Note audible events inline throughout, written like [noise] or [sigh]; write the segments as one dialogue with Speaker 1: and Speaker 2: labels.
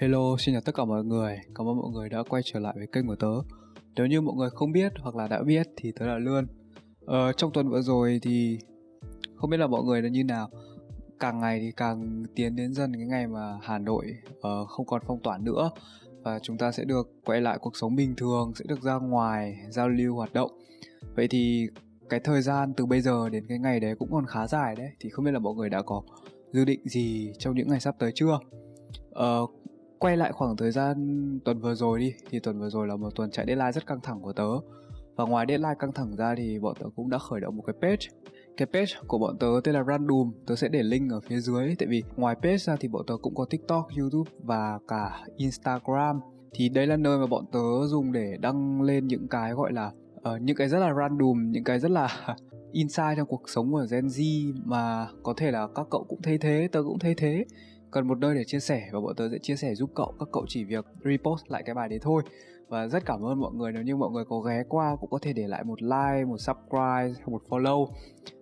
Speaker 1: Hello, xin chào tất cả mọi người. Cảm ơn mọi người đã quay trở lại với kênh của tớ. Nếu như mọi người không biết hoặc là đã biết thì tớ là Lươn. Ờ, trong tuần vừa rồi thì không biết là mọi người đã như nào. Càng ngày thì càng tiến đến dần cái ngày mà Hà Nội uh, không còn phong tỏa nữa và chúng ta sẽ được quay lại cuộc sống bình thường, sẽ được ra ngoài giao lưu hoạt động. Vậy thì cái thời gian từ bây giờ đến cái ngày đấy cũng còn khá dài đấy. Thì không biết là mọi người đã có dự định gì trong những ngày sắp tới chưa? Uh, quay lại khoảng thời gian tuần vừa rồi đi thì tuần vừa rồi là một tuần chạy deadline rất căng thẳng của tớ. Và ngoài deadline căng thẳng ra thì bọn tớ cũng đã khởi động một cái page. Cái page của bọn tớ tên là Random tớ sẽ để link ở phía dưới tại vì ngoài page ra thì bọn tớ cũng có tiktok youtube và cả instagram. Thì đây là nơi mà bọn tớ dùng để đăng lên những cái gọi là uh, những cái rất là random những cái rất là [laughs] insight trong cuộc sống của Gen Z mà có thể là các cậu cũng thấy thế tớ cũng thấy thế cần một nơi để chia sẻ và bọn tớ sẽ chia sẻ giúp cậu, các cậu chỉ việc repost lại cái bài đấy thôi. Và rất cảm ơn mọi người, nếu như mọi người có ghé qua cũng có thể để lại một like, một subscribe hay một follow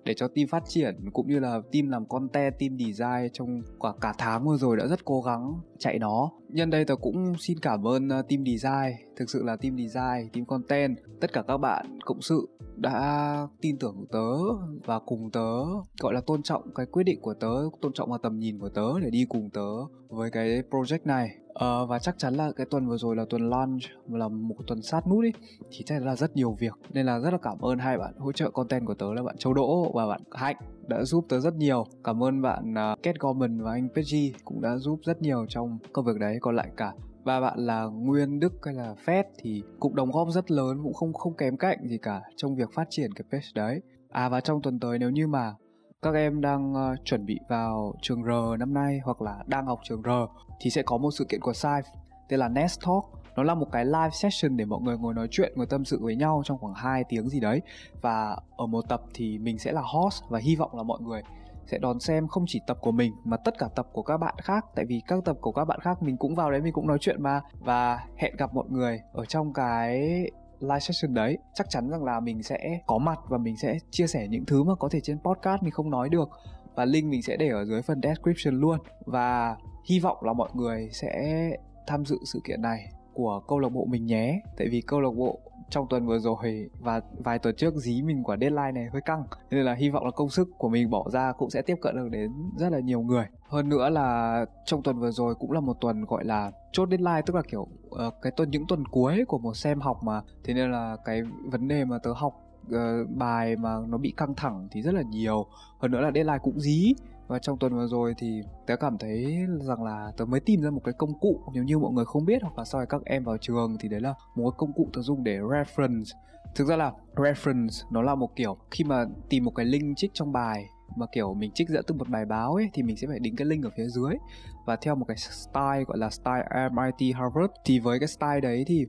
Speaker 1: để cho team phát triển, cũng như là team làm content, team design trong cả cả tháng vừa rồi đã rất cố gắng chạy nó nhân đây tôi cũng xin cảm ơn ờ, team design. Thực sự là team design team content tất cả các bạn cộng sự đã tin tưởng tớ và cùng tớ gọi là tôn trọng cái quyết định của tớ tôn trọng vào tầm nhìn của tớ để đi cùng tớ với cái project này. À, và chắc chắn là cái tuần vừa rồi là tuần launch là một tuần sát nút ý thì chắc là rất nhiều việc. Nên là rất là cảm ơn hai bạn hỗ trợ content của tớ là bạn Châu Đỗ và bạn Hạnh đã giúp tớ rất nhiều. Cảm ơn bạn à, uh, Cat Gorman và anh Peggy cũng đã giúp rất nhiều trong công việc đấy. Còn lại cả ba bạn là Nguyên Đức hay là Fed thì cũng đóng góp rất lớn cũng không không kém cạnh gì cả trong việc phát triển cái page đấy. À và trong tuần tới nếu như mà các em đang uh, chuẩn bị vào trường R năm nay hoặc là đang học trường R thì sẽ có một sự kiện của Sai tên là Nest Talk nó là một cái live session để mọi người ngồi nói chuyện, ngồi tâm sự với nhau trong khoảng 2 tiếng gì đấy. Và ở một tập thì mình sẽ là host và hy vọng là mọi người sẽ đón xem không chỉ tập của mình mà tất cả tập của các bạn khác. Tại vì các tập của các bạn khác mình cũng vào đấy, mình cũng nói chuyện mà. Và hẹn gặp mọi người ở trong cái live session đấy. Chắc chắn rằng là mình sẽ có mặt và mình sẽ chia sẻ những thứ mà có thể trên podcast mình không nói được. Và link mình sẽ để ở dưới phần description luôn. Và hy vọng là mọi người sẽ tham dự sự kiện này của câu lạc bộ mình nhé. Tại vì câu lạc bộ trong tuần vừa rồi và vài tuần trước dí mình quả deadline này hơi căng. Nên là hy vọng là công sức của mình bỏ ra cũng sẽ tiếp cận được đến rất là nhiều người. Hơn nữa là trong tuần vừa rồi cũng là một tuần gọi là chốt deadline tức là kiểu uh, cái tuần những tuần cuối của một xem học mà. Thế nên là cái vấn đề mà tớ học uh, bài mà nó bị căng thẳng thì rất là nhiều. Hơn nữa là deadline cũng dí và trong tuần vừa rồi thì tớ cảm thấy rằng là tớ mới tìm ra một cái công cụ nếu như mọi người không biết hoặc là sau này các em vào trường thì đấy là một cái công cụ tớ dùng để reference. Thực ra là reference nó là một kiểu khi mà tìm một cái link trích trong bài mà kiểu mình trích dẫn từ một bài báo ấy thì mình sẽ phải đính cái link ở phía dưới. Và theo một cái style gọi là style MIT Harvard thì với cái style đấy thì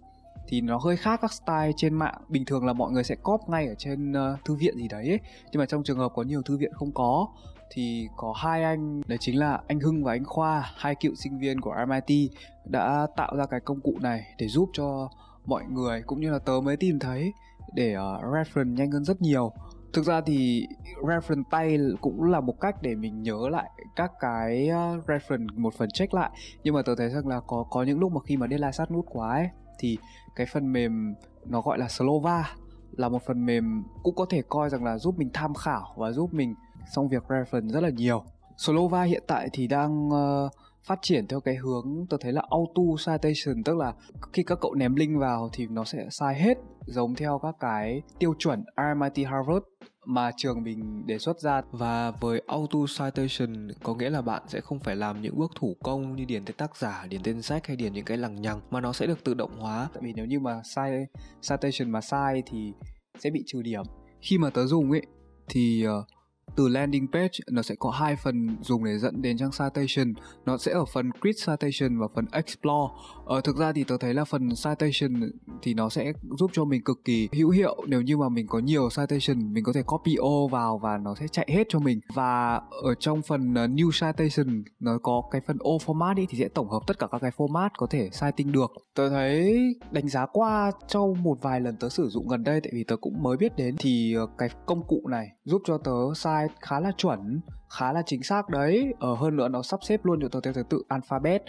Speaker 1: thì nó hơi khác các style trên mạng. Bình thường là mọi người sẽ copy ngay ở trên uh, thư viện gì đấy ấy. nhưng mà trong trường hợp có nhiều thư viện không có thì có hai anh đấy chính là anh Hưng và anh Khoa hai cựu sinh viên của MIT đã tạo ra cái công cụ này để giúp cho mọi người cũng như là tớ mới tìm thấy để uh, reference nhanh hơn rất nhiều. Thực ra thì reference tay cũng là một cách để mình nhớ lại các cái ờ, reference một phần check lại. Nhưng mà tớ thấy rằng là có có những lúc mà khi mà deadline sát nút quá ấy thì cái phần mềm nó gọi là Slova là một phần mềm cũng có thể coi rằng là giúp mình tham khảo và giúp mình xong việc reference rất là nhiều. Slova hiện tại thì đang uh, phát triển theo cái hướng tôi thấy là auto citation tức là khi các cậu ném link vào thì nó sẽ sai hết giống theo các cái tiêu chuẩn RMIT Harvard mà trường mình đề xuất ra. Và với auto citation có nghĩa là bạn sẽ không phải làm những bước thủ công như điền tên tác giả, điền tên sách hay điền những cái lằng nhằng mà nó sẽ được tự động hóa. Tại vì nếu như mà sai citation mà sai thì sẽ bị trừ điểm. Khi mà tớ dùng ấy thì uh, từ landing page nó sẽ có hai phần dùng để dẫn đến trang citation. Nó sẽ ở phần create citation và phần explore. Ờ, thực ra thì tôi thấy là phần citation thì nó sẽ giúp cho mình cực kỳ hữu hiệu. Nếu như mà mình có nhiều citation mình có thể copy o vào và nó sẽ chạy hết cho mình. Và ở trong phần ờ, new citation nó có cái phần o format đi thì sẽ tổng hợp tất cả các cái format có thể citing được. Tôi thấy đánh giá qua trong một vài lần tớ sử dụng gần đây tại vì tớ cũng mới biết đến thì ờ, cái công cụ này giúp cho tớ cite size khá là chuẩn khá là chính xác đấy. Ở ờ, hơn nữa nó sắp xếp luôn theo thứ tự alphabet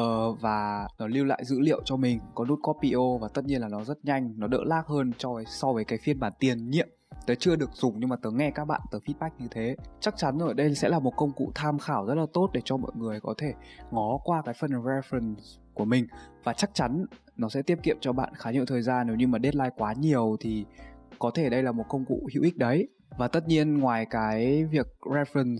Speaker 1: uh, và nó lưu lại dữ liệu cho mình có nút copy o và tất nhiên là nó rất nhanh nó đỡ lag hơn cho so với cái phiên bản tiền nhiệm. Tớ chưa được dùng nhưng mà tớ nghe các bạn tớ feedback như thế. Chắc chắn rồi đây sẽ là một công cụ tham khảo rất là tốt để cho mọi người có thể ngó qua cái phần reference của mình. Và chắc chắn nó sẽ tiết kiệm cho bạn khá nhiều thời gian nếu như mà deadline quá nhiều thì có thể đây là một công cụ hữu ích đấy và tất nhiên ngoài cái việc reference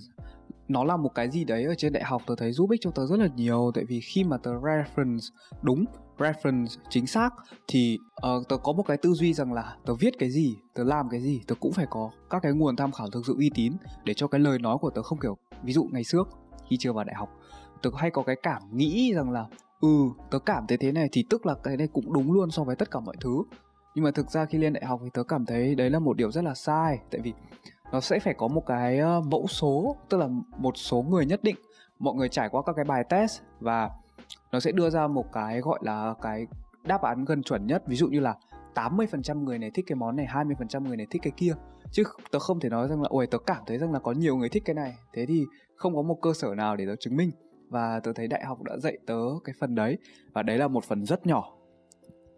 Speaker 1: nó là một cái gì đấy ở trên đại học tớ thấy giúp ích cho tớ rất là nhiều. Tại vì khi mà tớ reference đúng reference chính xác thì uh, tớ có một cái tư duy rằng là tớ viết cái gì tớ làm cái gì tớ cũng phải có các cái nguồn tham khảo thực sự uy tín để cho cái lời nói của tớ không kiểu ví dụ ngày trước khi chưa vào đại học tớ hay có cái cảm nghĩ rằng là ừ tớ cảm thấy thế này thì tức là cái này cũng đúng luôn so với tất cả mọi thứ nhưng mà thực ra khi lên đại học thì tớ cảm thấy đấy là một điều rất là sai. Tại vì nó sẽ phải có một cái ờ, mẫu số, tức là một số người nhất định. Mọi người trải qua các cái bài test và nó sẽ đưa ra một cái gọi là cái đáp án gần chuẩn nhất. Ví dụ như là 80% người này thích cái món này 20% người này thích cái kia. Chứ tớ không thể nói rằng là, ôi, tớ cảm thấy rằng là có nhiều người thích cái này. Thế thì không có một cơ sở nào để tớ chứng minh. Và tớ thấy đại học đã dạy tớ cái phần đấy. Và đấy là một phần rất nhỏ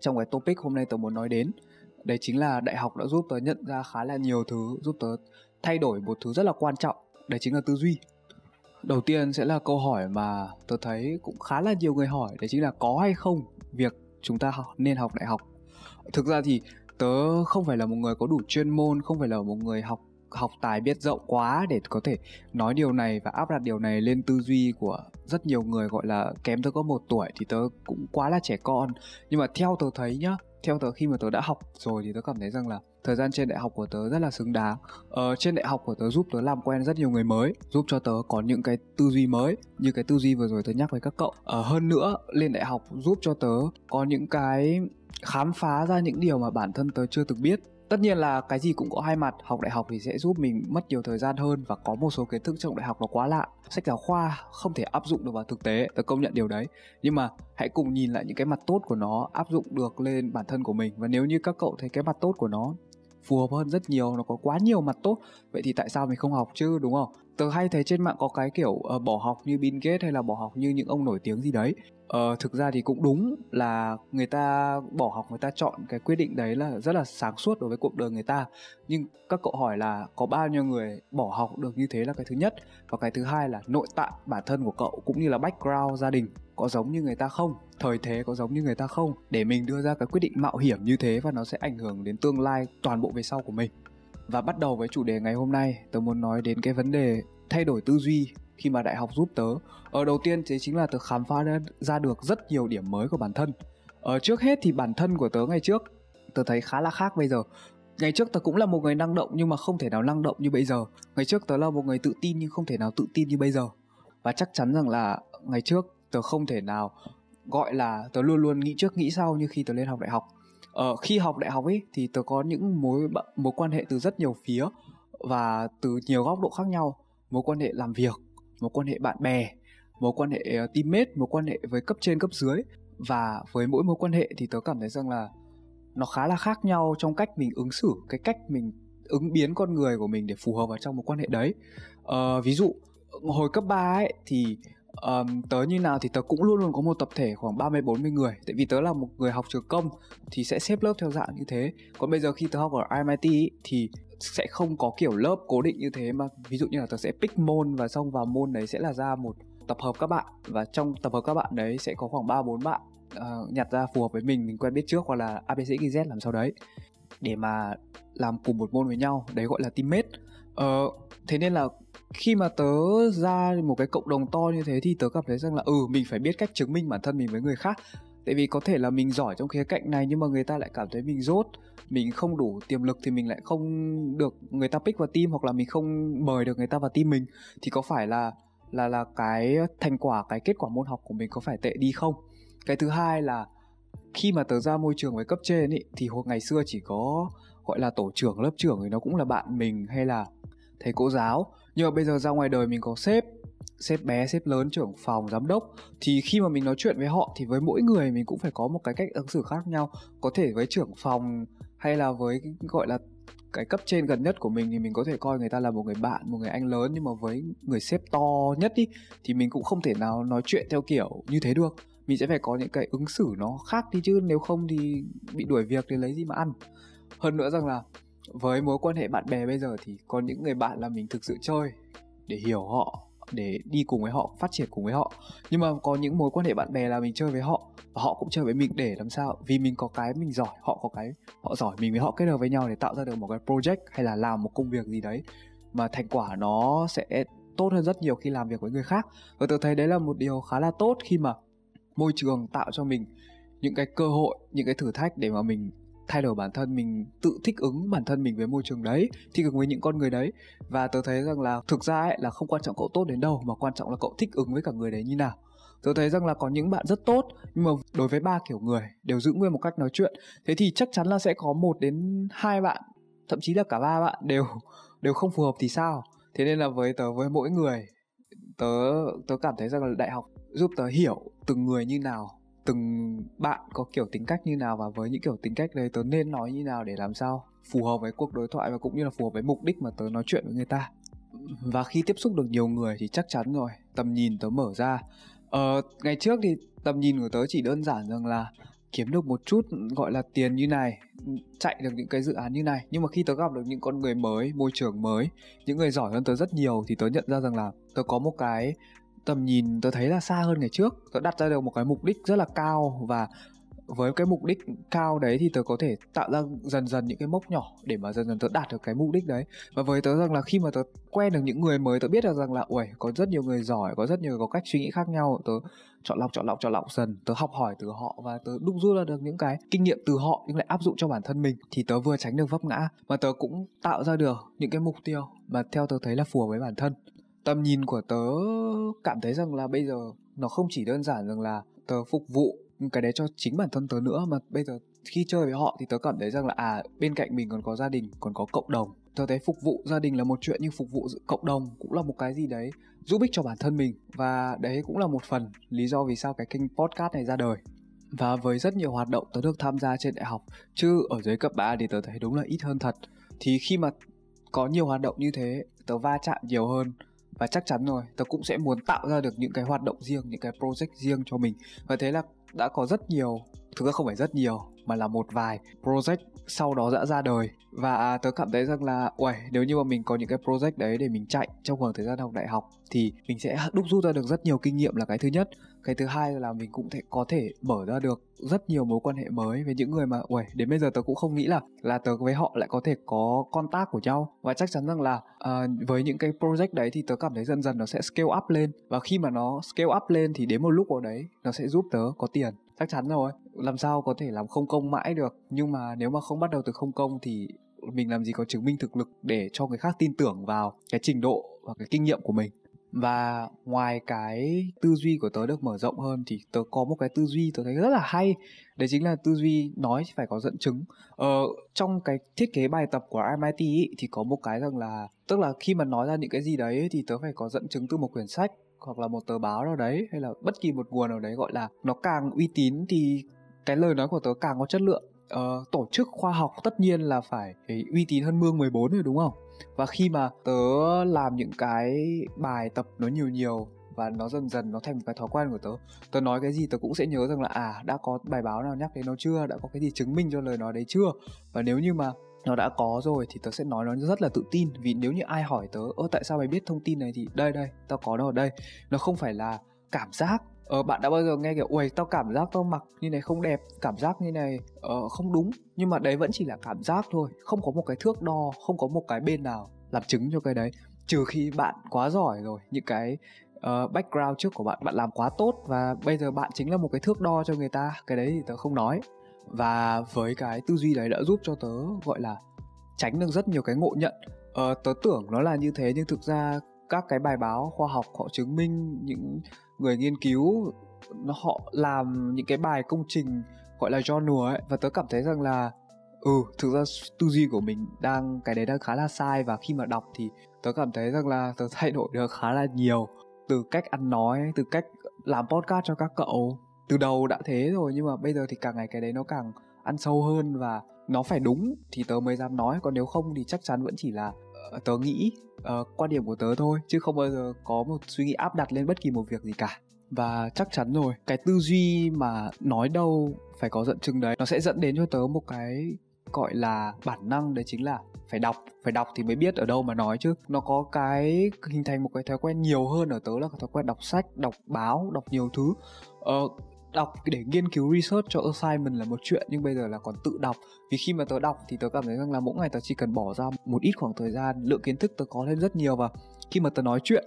Speaker 1: trong cái topic hôm nay tớ muốn nói đến đấy chính là đại học đã giúp tớ nhận ra khá là nhiều thứ giúp tớ thay đổi một thứ rất là quan trọng đấy chính là tư duy. Đầu tiên sẽ là câu hỏi mà tớ thấy cũng khá là nhiều người hỏi đấy chính là có hay không việc chúng ta học, nên học đại học? Thực ra thì tớ không phải là một người có đủ chuyên môn không phải là một người học học tài biết rộng quá để có thể nói điều này và áp đặt điều này lên tư duy của rất nhiều người gọi là kém tớ có một tuổi thì tớ cũng quá là trẻ con. Nhưng mà theo tớ thấy nhá theo tớ khi mà tớ đã học rồi thì tớ cảm thấy rằng là thời gian trên đại học của tớ rất là xứng đáng. Ờ, trên đại học của tớ giúp tớ làm quen rất nhiều người mới giúp cho tớ có những cái tư duy mới. Như cái tư duy vừa rồi tớ nhắc với các cậu. Ờ, hơn nữa lên đại học giúp cho tớ có những cái khám phá ra những điều mà bản thân tớ chưa từng biết tất nhiên là cái gì cũng có hai mặt học đại học thì sẽ giúp mình mất nhiều thời gian hơn và có một số kiến thức trong đại học nó quá lạ. Sách giáo khoa không thể áp dụng được vào thực tế tớ công nhận điều đấy. Nhưng mà hãy cùng nhìn lại những cái mặt tốt của nó áp dụng được lên bản thân của mình. Và nếu như các cậu thấy cái mặt tốt của nó phù hợp hơn rất nhiều nó có quá nhiều mặt tốt vậy thì tại sao mình không học chứ đúng không? Tớ hay thấy trên mạng có cái kiểu uh, bỏ học như Bill Gates hay là bỏ học như những ông nổi tiếng gì đấy. Ờ, thực ra thì cũng đúng là người ta bỏ học người ta chọn cái quyết định đấy là rất là sáng suốt đối với cuộc đời người ta. Nhưng các cậu hỏi là có bao nhiêu người bỏ học được như thế là cái thứ nhất. Và cái thứ hai là nội tại bản thân của cậu cũng như là background gia đình có giống như người ta không? Thời thế có giống như người ta không? Để mình đưa ra cái quyết định mạo hiểm như thế và nó sẽ ảnh hưởng đến tương lai toàn bộ về sau của mình. Và bắt đầu với chủ đề ngày hôm nay tôi muốn nói đến cái vấn đề thay đổi tư duy khi mà đại học giúp tớ. Ở đầu tiên thế chính là tớ khám phá ra, được rất nhiều điểm mới của bản thân. Ở trước hết thì bản thân của tớ ngày trước tớ thấy khá là khác bây giờ. Ngày trước tớ cũng là một người năng động nhưng mà không thể nào năng động như bây giờ. Ngày trước tớ là một người tự tin nhưng không thể nào tự tin như bây giờ. Và chắc chắn rằng là ngày trước tớ không thể nào gọi là tớ luôn luôn nghĩ trước nghĩ sau như khi tớ lên học đại học. Ờ, khi học đại học ấy thì tớ có những mối mối quan hệ từ rất nhiều phía và từ nhiều góc độ khác nhau. Mối quan hệ làm việc mối quan hệ bạn bè mối quan hệ ờ, teammate mối quan hệ với cấp trên cấp dưới. Và với mỗi mối quan hệ thì tớ cảm thấy rằng là nó khá là khác nhau trong cách mình ứng xử cái cách mình ứng biến con người của mình để phù hợp vào trong một quan hệ đấy. Uh, ví dụ hồi cấp 3 ấy thì um, tớ như nào thì tớ cũng luôn luôn có một tập thể khoảng 30 40 người. Tại vì tớ là một người học trường công thì sẽ xếp lớp theo dạng như thế. Còn bây giờ khi tớ học ở MIT ý, thì sẽ không có kiểu lớp cố định như thế mà ví dụ như là tớ sẽ pick môn và xong vào môn đấy sẽ là ra một tập hợp các bạn và trong tập hợp các bạn đấy sẽ có khoảng 3 4 bạn uh, nhặt ra phù hợp với mình mình quen biết trước hoặc là ABC Z làm sau đấy để mà làm cùng một môn với nhau đấy gọi là teammate. Uh, thế nên là khi mà tớ ra một cái cộng đồng to như thế thì tớ cảm thấy rằng là ừ mình phải biết cách chứng minh bản thân mình với người khác tại vì có thể là mình giỏi trong khía cạnh này nhưng mà người ta lại cảm thấy mình dốt mình không đủ tiềm lực thì mình lại không được người ta pick vào team hoặc là mình không mời được người ta vào team mình. Thì có phải là là là cái thành quả cái kết quả môn học của mình có phải tệ đi không? Cái thứ hai là khi mà tớ ra môi trường với cấp trên ý, thì hồi ngày xưa chỉ có gọi là tổ trưởng lớp trưởng thì nó cũng là bạn mình hay là thầy cô giáo. Nhưng mà bây giờ ra ngoài đời mình có sếp sếp bé, sếp lớn, trưởng phòng, giám đốc, thì khi mà mình nói chuyện với họ thì với mỗi người mình cũng phải có một cái cách ứng xử khác nhau. Có thể với trưởng phòng hay là với gọi là cái cấp trên gần nhất của mình thì mình có thể coi người ta là một người bạn, một người anh lớn, nhưng mà với người sếp to nhất ý, thì mình cũng không thể nào nói chuyện theo kiểu như thế được. Mình sẽ phải có những cái ứng xử nó khác đi chứ, nếu không thì bị đuổi việc thì lấy gì mà ăn. Hơn nữa rằng là với mối quan hệ bạn bè bây giờ thì có những người bạn là mình thực sự chơi để hiểu họ để đi cùng với họ, phát triển cùng với họ. Nhưng mà có những mối quan hệ bạn bè là mình chơi với họ và họ cũng chơi với mình để làm sao? Vì mình có cái mình giỏi, họ có cái họ giỏi, mình với họ kết hợp với nhau để tạo ra được một cái project hay là làm một công việc gì đấy mà thành quả nó sẽ tốt hơn rất nhiều khi làm việc với người khác. Và tôi thấy đấy là một điều khá là tốt khi mà môi trường tạo cho mình những cái cơ hội, những cái thử thách để mà mình thay đổi bản thân mình, tự thích ứng bản thân mình với môi trường đấy, thích ứng với những con người đấy. Và tớ thấy rằng là thực ra ấy là không quan trọng cậu tốt đến đâu, mà quan trọng là cậu thích ứng với cả người đấy như nào. Tớ thấy rằng là có những bạn rất tốt, nhưng mà đối với ba kiểu người, đều giữ nguyên một cách nói chuyện. Thế thì chắc chắn là sẽ có một đến hai bạn, thậm chí là cả ba bạn đều đều không phù hợp thì sao? Thế nên là với tớ, với mỗi người, tớ tớ cảm thấy rằng là đại học giúp tớ hiểu từng người như nào từng bạn có kiểu tính cách như nào và với những kiểu tính cách đấy tớ nên nói như nào để làm sao phù hợp với cuộc đối thoại và cũng như là phù hợp với mục đích mà tớ nói chuyện với người ta? Và khi tiếp xúc được nhiều người thì chắc chắn rồi tầm nhìn tớ mở ra. Ờ, ngày trước thì tầm nhìn của tớ chỉ đơn giản rằng là kiếm được một chút gọi là tiền như này chạy được những cái dự án như này. Nhưng mà khi tớ gặp được những con người mới môi trường mới những người giỏi hơn tớ rất nhiều thì tớ nhận ra rằng là tớ có một cái tầm nhìn tớ thấy là xa hơn ngày trước. Tớ đặt ra được một cái mục đích rất là cao và với cái mục đích cao đấy thì tớ có thể tạo ra dần dần những cái mốc nhỏ để mà dần dần tớ đạt được cái mục đích đấy. Và với tớ rằng là khi mà tớ quen được những người mới, tớ biết được rằng là ui có rất nhiều người giỏi, có rất nhiều có cách suy nghĩ khác nhau, tớ chọn lọc chọn lọc chọn lọc dần, tớ học hỏi từ họ và tớ đúc rút ra được những cái kinh nghiệm từ họ nhưng lại áp dụng cho bản thân mình thì tớ vừa tránh được vấp ngã. Mà tớ cũng tạo ra được những cái mục tiêu mà theo tớ thấy là phù hợp với bản thân tầm nhìn của tớ cảm thấy rằng là bây giờ nó không chỉ đơn giản rằng là tớ phục vụ cái đấy cho chính bản thân tớ nữa, mà bây giờ khi chơi với họ thì tớ cảm thấy rằng là à bên cạnh mình còn có gia đình, còn có cộng đồng. Tớ thấy phục vụ gia đình là một chuyện nhưng phục vụ cộng đồng cũng là một cái gì đấy giúp ích cho bản thân mình. Và đấy cũng là một phần lý do vì sao cái kênh podcast này ra đời. Và với rất nhiều hoạt động tớ được tham gia trên đại học, chứ ở dưới cấp 3 thì tớ thấy đúng là ít hơn thật. Thì khi mà có nhiều hoạt động như thế, tớ va chạm nhiều hơn và chắc chắn rồi, tớ cũng sẽ muốn tạo ra được những cái hoạt động riêng, những cái project riêng cho mình. Và thế là đã có rất nhiều, thực ra không phải rất nhiều, mà là một vài project sau đó đã ra đời. Và à, tớ cảm thấy rằng là, uầy, nếu như mà mình có những cái project đấy để mình chạy trong khoảng thời gian học đại học thì mình sẽ đúc rút ra được rất nhiều kinh nghiệm là cái thứ nhất cái thứ hai là mình cũng thể có thể mở ra được rất nhiều mối quan hệ mới với những người mà uầy đến bây giờ tớ cũng không nghĩ là là tớ với họ lại có thể có contact của nhau. Và chắc chắn rằng là uh, với những cái project đấy thì tớ cảm thấy dần dần nó sẽ scale up lên. Và khi mà nó scale up lên thì đến một lúc nào đấy nó sẽ giúp tớ có tiền. Chắc chắn rồi. Làm sao có thể làm không công mãi được. Nhưng mà nếu mà không bắt đầu từ không công thì mình làm gì có chứng minh thực lực để cho người khác tin tưởng vào cái trình độ và cái kinh nghiệm của mình và ngoài cái tư duy của tớ được mở rộng hơn thì tớ có một cái tư duy tớ thấy rất là hay. Đấy chính là tư duy nói phải có dẫn chứng. Ờ, trong cái thiết kế bài tập của MIT ý, thì có một cái rằng là tức là khi mà nói ra những cái gì đấy thì tớ phải có dẫn chứng từ một quyển sách hoặc là một tờ báo nào đấy hay là bất kỳ một nguồn nào đấy gọi là nó càng uy tín thì cái lời nói của tớ càng có chất lượng. Ờ, tổ chức khoa học tất nhiên là phải uy tín hơn mương 14 rồi đúng không? Và khi mà tớ làm những cái bài tập nó nhiều nhiều và nó dần dần nó thành một cái thói quen của tớ tớ nói cái gì tớ cũng sẽ nhớ rằng là à đã có bài báo nào nhắc đến nó chưa? Đã có cái gì chứng minh cho lời nói đấy chưa? Và nếu như mà nó đã có rồi thì tớ sẽ nói nó rất là tự tin. Vì nếu như ai hỏi tớ, ơ, tại sao mày biết thông tin này? thì đây đây, tao có nó ở đây. Nó không phải là cảm giác ờ, bạn đã bao giờ nghe kiểu ui tao cảm giác tao mặc như này không đẹp cảm giác như này ờ, không đúng. Nhưng mà đấy vẫn chỉ là cảm giác thôi không có một cái thước đo không có một cái bên nào làm chứng cho cái đấy. Trừ khi bạn quá giỏi rồi những cái uh, background trước của bạn bạn làm quá tốt và bây giờ bạn chính là một cái thước đo cho người ta cái đấy thì tớ không nói. Và với cái tư duy đấy đã giúp cho tớ gọi là tránh được rất nhiều cái ngộ nhận. Uh, tớ tưởng nó là như thế nhưng thực ra các cái bài báo khoa học họ chứng minh những người nghiên cứu họ làm những cái bài công trình gọi là journal ấy, và tớ cảm thấy rằng là ừ thực ra tư duy của mình đang, cái đấy đang khá là sai, và khi mà đọc thì tớ cảm thấy rằng là tớ thay đổi được khá là nhiều từ cách ăn nói, từ cách làm podcast cho các cậu. Từ đầu đã thế rồi, nhưng mà bây giờ thì càng ngày cái đấy nó càng ăn sâu hơn và nó phải đúng thì tớ mới dám nói, còn nếu không thì chắc chắn vẫn chỉ là Ờ, tớ nghĩ uh, quan điểm của tớ thôi chứ không bao giờ có một suy nghĩ áp đặt lên bất kỳ một việc gì cả. Và chắc chắn rồi cái tư duy mà nói đâu phải có dẫn chứng đấy nó sẽ dẫn đến cho tớ một cái gọi là bản năng đấy chính là phải đọc. Phải đọc thì mới biết ở đâu mà nói chứ. Nó có cái hình thành một cái thói quen nhiều hơn ở tớ là cái thói quen đọc sách đọc báo đọc nhiều thứ. Ờ, đọc, để nghiên cứu research cho assignment là một chuyện, nhưng bây giờ là còn tự đọc. Vì khi mà tớ đọc thì tớ cảm thấy rằng là mỗi ngày tớ chỉ cần bỏ ra một ít khoảng thời gian, lượng kiến thức tớ có thêm rất nhiều. Và khi mà tớ nói chuyện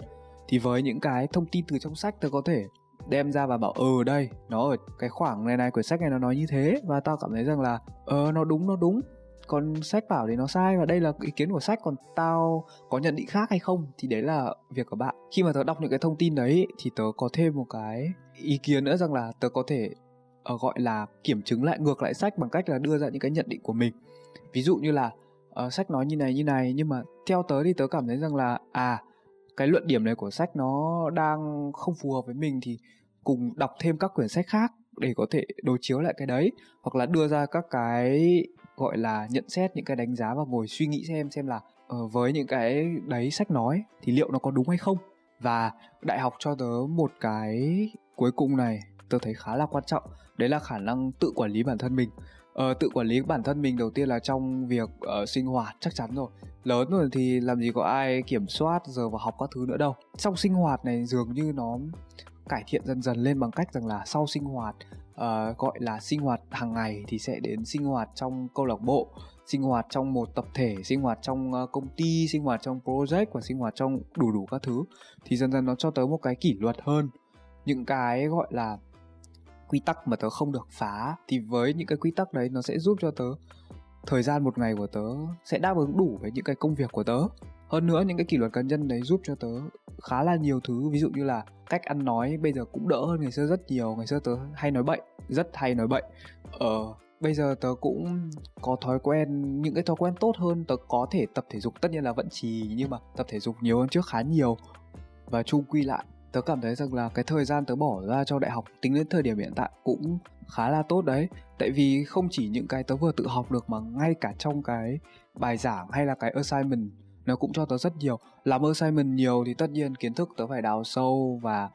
Speaker 1: thì với những cái thông tin từ trong sách tớ có thể đem ra và bảo ừ đây, nó ở cái khoảng này này, quyển sách này nó nói như thế. Và tao cảm thấy rằng là ờ nó đúng nó đúng còn sách bảo thì nó sai và đây là ý kiến của sách còn tao có nhận định khác hay không thì đấy là việc của bạn. Khi mà tớ đọc những cái thông tin đấy thì tớ có thêm một cái ý kiến nữa rằng là tớ có thể uh, gọi là kiểm chứng lại ngược lại sách bằng cách là đưa ra những cái nhận định của mình. Ví dụ như là uh, sách nói như này như này nhưng mà theo tớ thì tớ cảm thấy rằng là à cái luận điểm này của sách nó đang không phù hợp với mình thì cùng đọc thêm các quyển sách khác để có thể đối chiếu lại cái đấy hoặc là đưa ra các cái gọi là nhận xét những cái đánh giá và ngồi suy nghĩ xem xem là uh, với những cái đấy sách nói thì liệu nó có đúng hay không? Và đại học cho tớ một cái cuối cùng này tớ thấy khá là quan trọng đấy là khả năng tự quản lý bản thân mình. Ờ, tự quản lý bản thân mình đầu tiên là trong việc uh, sinh hoạt chắc chắn rồi. Lớn rồi thì làm gì có ai kiểm soát giờ vào học các thứ nữa đâu. Trong sinh hoạt này dường như nó cải thiện dần dần lên bằng cách rằng là sau sinh hoạt uh, gọi là sinh hoạt hàng ngày thì sẽ đến sinh hoạt trong câu lạc bộ sinh hoạt trong một tập thể sinh hoạt trong uh, công ty sinh hoạt trong project và sinh hoạt trong đủ đủ các thứ thì dần dần nó cho tới một cái kỷ luật hơn. Những cái gọi là quy tắc mà tớ không được phá thì với những cái quy tắc đấy nó sẽ giúp cho tớ thời gian một ngày của tớ sẽ đáp ứng đủ với những cái công việc của tớ. Hơn nữa những cái kỷ luật cá nhân đấy giúp cho tớ khá là nhiều thứ. Ví dụ như là cách ăn nói bây giờ cũng đỡ hơn, ngày xưa rất nhiều. Ngày xưa tớ hay nói bệnh rất hay nói bệnh ờ bây giờ tớ cũng có thói quen, những cái thói quen tốt hơn tớ có thể tập thể dục. Tất nhiên là vẫn trì, nhưng mà tập thể dục nhiều hơn trước khá nhiều. Và chung quy lại, tớ cảm thấy rằng là cái thời gian tớ bỏ ra cho đại học, tính đến thời điểm hiện tại cũng khá là tốt đấy. Tại vì không chỉ những cái tớ vừa tự học được mà ngay cả trong cái bài giảng hay là cái assignment nó cũng cho tớ rất nhiều. Làm assignment nhiều thì tất nhiên kiến thức tớ phải đào sâu và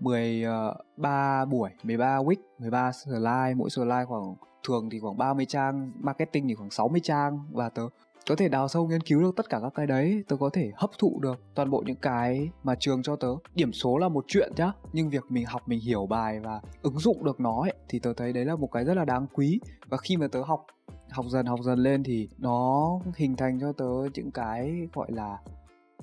Speaker 1: 13 ờ, buổi 13 week 13 slide mỗi slide khoảng thường thì khoảng 30 trang marketing thì khoảng 60 trang và tớ có thể đào sâu nghiên cứu được tất cả các cái đấy tớ có thể hấp thụ được toàn bộ những cái mà trường cho tớ. Điểm số là một chuyện nhá nhưng việc mình học mình hiểu bài và ứng dụng được nó ấy, thì tớ thấy đấy là một cái rất là đáng quý. Và khi mà tớ học học dần học dần lên thì nó hình thành cho tớ những cái, gọi là,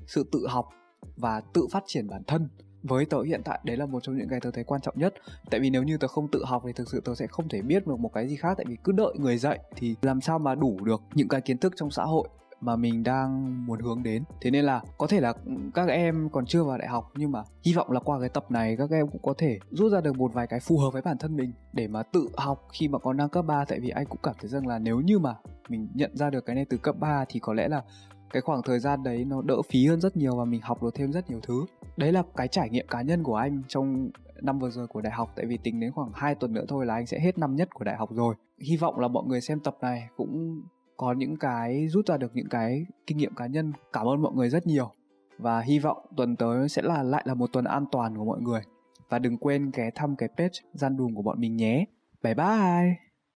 Speaker 1: sự tự học và tự phát triển bản thân. Với tớ hiện tại, đấy là một trong những cái tớ thấy quan trọng nhất. Tại vì nếu như tớ không tự học thì thực sự tớ sẽ không thể biết được một cái gì khác. Tại vì cứ đợi người dạy thì làm sao mà đủ được những cái kiến thức trong xã hội mà mình đang muốn hướng đến. Thế nên là có thể là các em còn chưa vào đại học, nhưng mà hy vọng là qua cái tập này các em cũng có thể rút ra được một vài cái phù hợp với bản thân mình để mà tự học khi mà còn đang cấp 3 tại vì anh cũng cảm thấy rằng là nếu như mà mình nhận ra được cái này từ cấp 3 thì có lẽ là cái khoảng thời gian đấy nó đỡ phí hơn rất nhiều và mình học được thêm rất nhiều thứ. Đấy là cái trải nghiệm cá nhân của anh trong năm vừa rồi của đại học. Tại vì tính đến khoảng 2 tuần nữa thôi là anh sẽ hết năm nhất của đại học rồi. Hy vọng là mọi người xem tập này cũng có những cái, rút ra được những cái kinh nghiệm cá nhân. Cảm ơn mọi người rất nhiều. Và hy vọng tuần tới sẽ là, lại là một tuần an toàn của mọi người. Và đừng quên ghé thăm cái page gian đùm của bọn mình nhé. Bye bye!